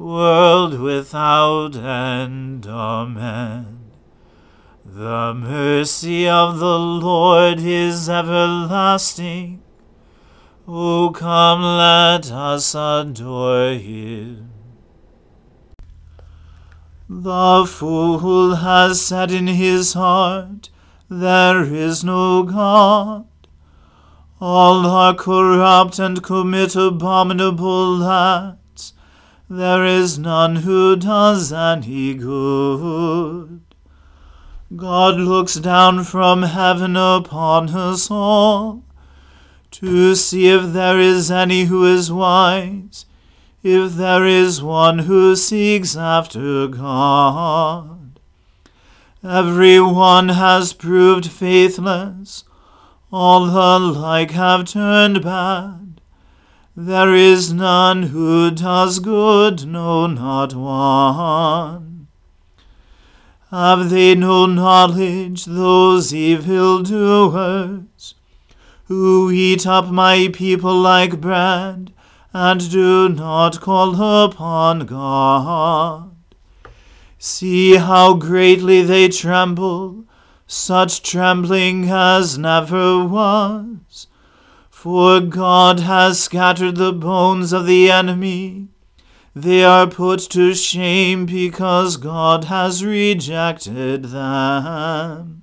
world without end. Amen. The mercy of the Lord is everlasting. O come, let us adore him. The fool has said in his heart, There is no God. All are corrupt and commit abominable acts. There is none who does any good. God looks down from heaven upon us all to see if there is any who is wise, if there is one who seeks after God. Every one has proved faithless, all alike have turned back. There is none who does good, no, not one. Have they no knowledge, those evil doers, who eat up my people like bread, and do not call upon God? See how greatly they tremble, such trembling as never was. For God has scattered the bones of the enemy. They are put to shame because God has rejected them.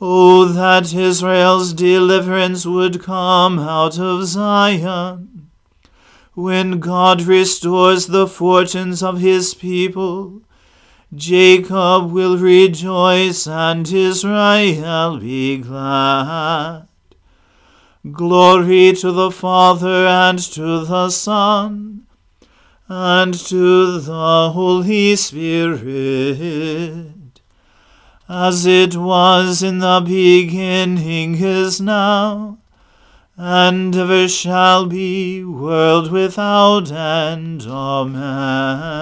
Oh, that Israel's deliverance would come out of Zion. When God restores the fortunes of his people, Jacob will rejoice and Israel be glad. Glory to the Father and to the Son and to the Holy Spirit, as it was in the beginning is now, and ever shall be, world without end. Amen.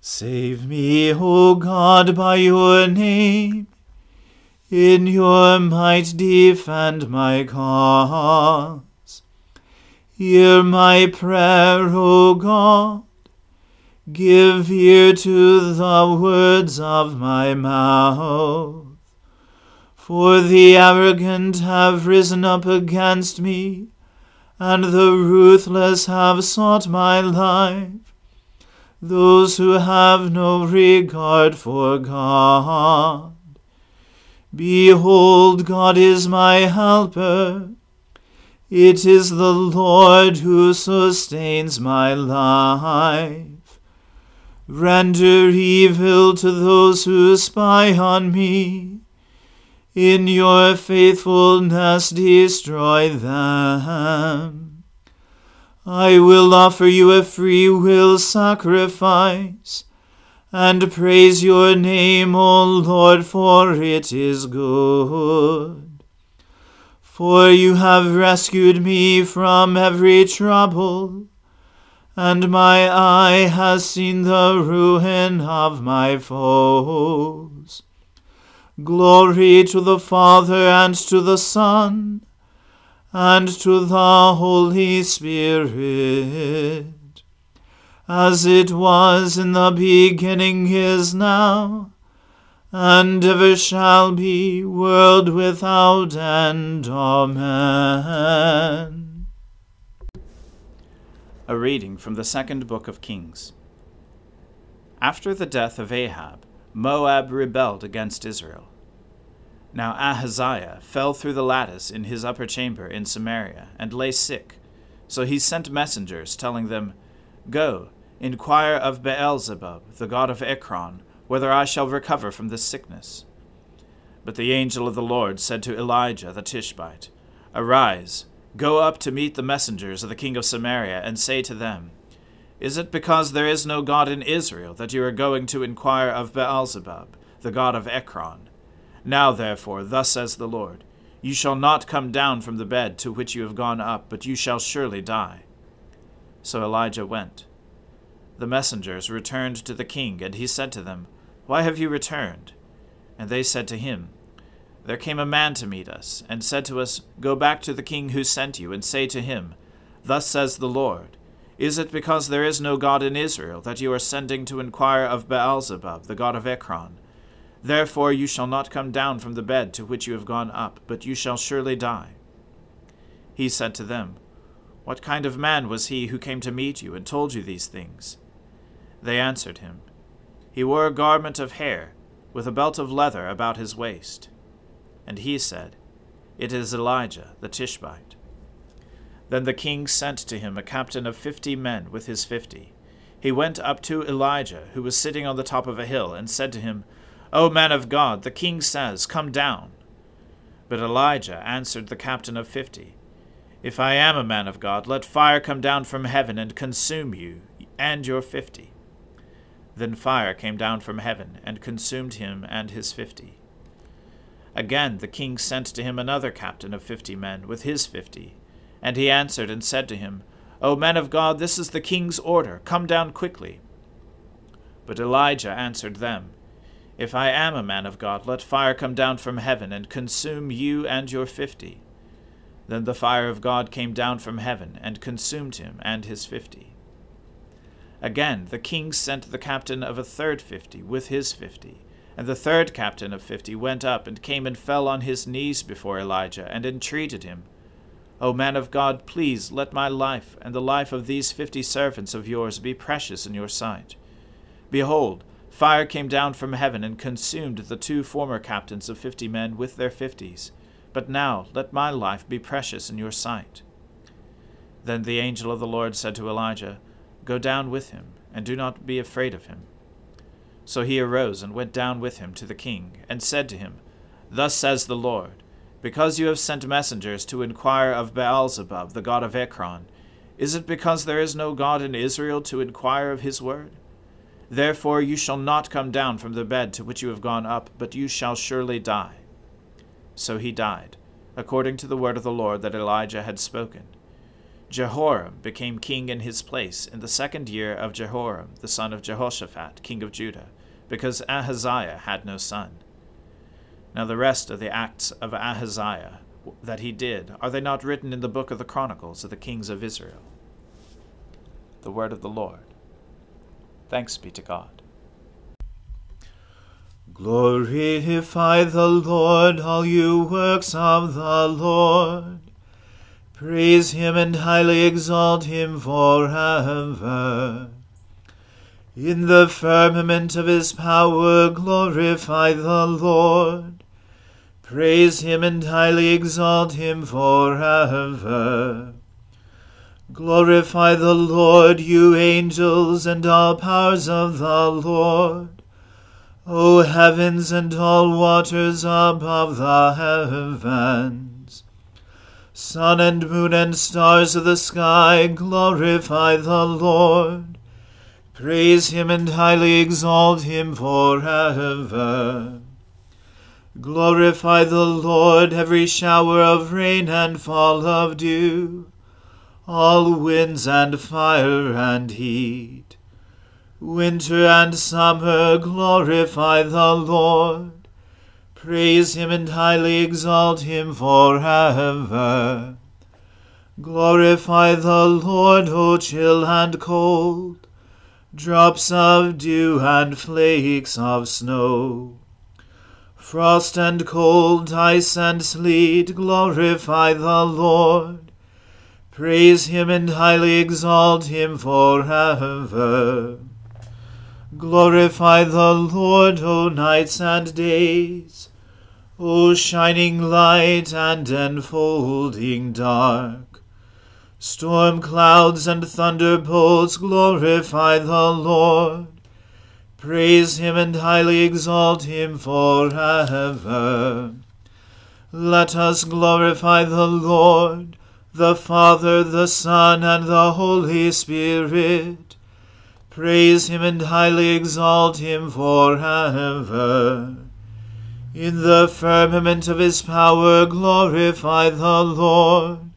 Save me, O God, by your name. In your might defend my cause. Hear my prayer, O God. Give ear to the words of my mouth. For the arrogant have risen up against me, and the ruthless have sought my life. Those who have no regard for God. Behold, God is my helper. It is the Lord who sustains my life. Render evil to those who spy on me. In your faithfulness destroy them. I will offer you a free will sacrifice, and praise your name, O Lord, for it is good. For you have rescued me from every trouble, and my eye has seen the ruin of my foes. Glory to the Father and to the Son and to the Holy Spirit, as it was in the beginning is now and ever shall be, world without end. Amen. A reading from the second book of Kings. After the death of Ahab, Moab rebelled against Israel. Now Ahaziah fell through the lattice in his upper chamber in Samaria, and lay sick. So he sent messengers, telling them, Go, inquire of Beelzebub, the god of Ekron, whether I shall recover from this sickness. But the angel of the Lord said to Elijah the Tishbite, Arise, go up to meet the messengers of the king of Samaria, and say to them, Is it because there is no God in Israel that you are going to inquire of Beelzebub, the god of Ekron? Now therefore, thus says the Lord, You shall not come down from the bed to which you have gone up, but you shall surely die. So Elijah went. The messengers returned to the king, and he said to them, why have you returned? And they said to him, There came a man to meet us, and said to us, Go back to the king who sent you, and say to him, Thus says the Lord, Is it because there is no God in Israel that you are sending to inquire of Beelzebub, the god of Ekron? Therefore you shall not come down from the bed to which you have gone up, but you shall surely die. He said to them, What kind of man was he who came to meet you and told you these things? They answered him, he wore a garment of hair, with a belt of leather about his waist. And he said, It is Elijah the Tishbite. Then the king sent to him a captain of fifty men with his fifty. He went up to Elijah, who was sitting on the top of a hill, and said to him, O man of God, the king says, Come down. But Elijah answered the captain of fifty, If I am a man of God, let fire come down from heaven and consume you and your fifty. Then fire came down from heaven, and consumed him and his fifty. Again the king sent to him another captain of fifty men, with his fifty. And he answered and said to him, O men of God, this is the king's order, come down quickly. But Elijah answered them, If I am a man of God, let fire come down from heaven, and consume you and your fifty. Then the fire of God came down from heaven, and consumed him and his fifty. Again, the king sent the captain of a third fifty with his fifty. And the third captain of fifty went up and came and fell on his knees before Elijah and entreated him, O man of God, please let my life and the life of these fifty servants of yours be precious in your sight. Behold, fire came down from heaven and consumed the two former captains of fifty men with their fifties. But now let my life be precious in your sight. Then the angel of the Lord said to Elijah, Go down with him, and do not be afraid of him. So he arose and went down with him to the king, and said to him, Thus says the Lord, Because you have sent messengers to inquire of Beelzebub, the god of Ekron, Is it because there is no God in Israel to inquire of his word? Therefore you shall not come down from the bed to which you have gone up, but you shall surely die. So he died, according to the word of the Lord that Elijah had spoken. Jehoram became king in his place in the second year of Jehoram, the son of Jehoshaphat, king of Judah, because Ahaziah had no son. Now the rest of the acts of Ahaziah that he did, are they not written in the book of the Chronicles of the kings of Israel? The word of the Lord. Thanks be to God. Glorify the Lord, all you works of the Lord. Praise him and highly exalt him forever. In the firmament of his power, glorify the Lord. Praise him and highly exalt him forever. Glorify the Lord, you angels, and all powers of the Lord. O heavens and all waters above the heavens. Sun and moon and stars of the sky, glorify the Lord. Praise him and highly exalt him forever. Glorify the Lord, every shower of rain and fall of dew, all winds and fire and heat. Winter and summer, glorify the Lord. Praise him and highly exalt him forever. Glorify the Lord, O chill and cold, drops of dew and flakes of snow. Frost and cold, ice and sleet, glorify the Lord. Praise him and highly exalt him forever. Glorify the Lord, O nights and days. O shining light and enfolding dark, storm clouds and thunderbolts, glorify the Lord. Praise him and highly exalt him forever. Let us glorify the Lord, the Father, the Son, and the Holy Spirit. Praise him and highly exalt him forever. In the firmament of his power glorify the Lord.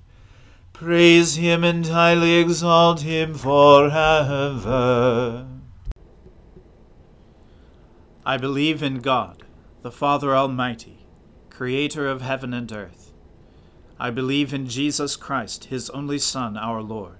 Praise him and highly exalt him forever. I believe in God, the Father Almighty, creator of heaven and earth. I believe in Jesus Christ, his only Son, our Lord.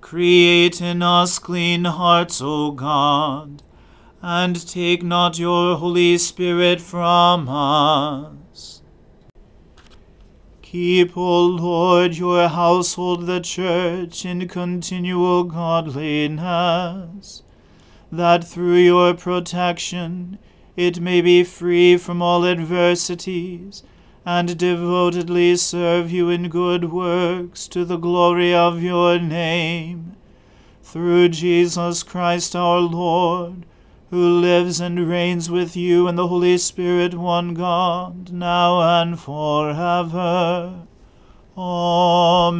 Create in us clean hearts, O God and take not your Holy Spirit from us. Keep, O Lord, your household, the church, in continual godliness, that through your protection it may be free from all adversities, and devotedly serve you in good works to the glory of your name. Through Jesus Christ our Lord, who lives and reigns with you in the Holy Spirit, one God, now and forever. Amen.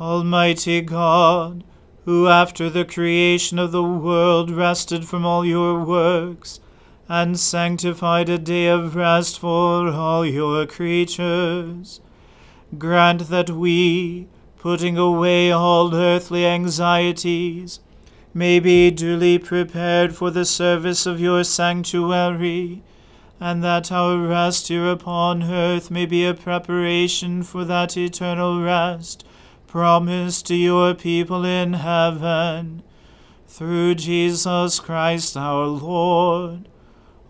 Almighty God, who after the creation of the world rested from all your works, and sanctified a day of rest for all your creatures, grant that we, putting away all earthly anxieties, may be duly prepared for the service of your sanctuary, and that our rest here upon earth may be a preparation for that eternal rest promised to your people in heaven. Through Jesus Christ our Lord.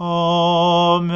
Amen.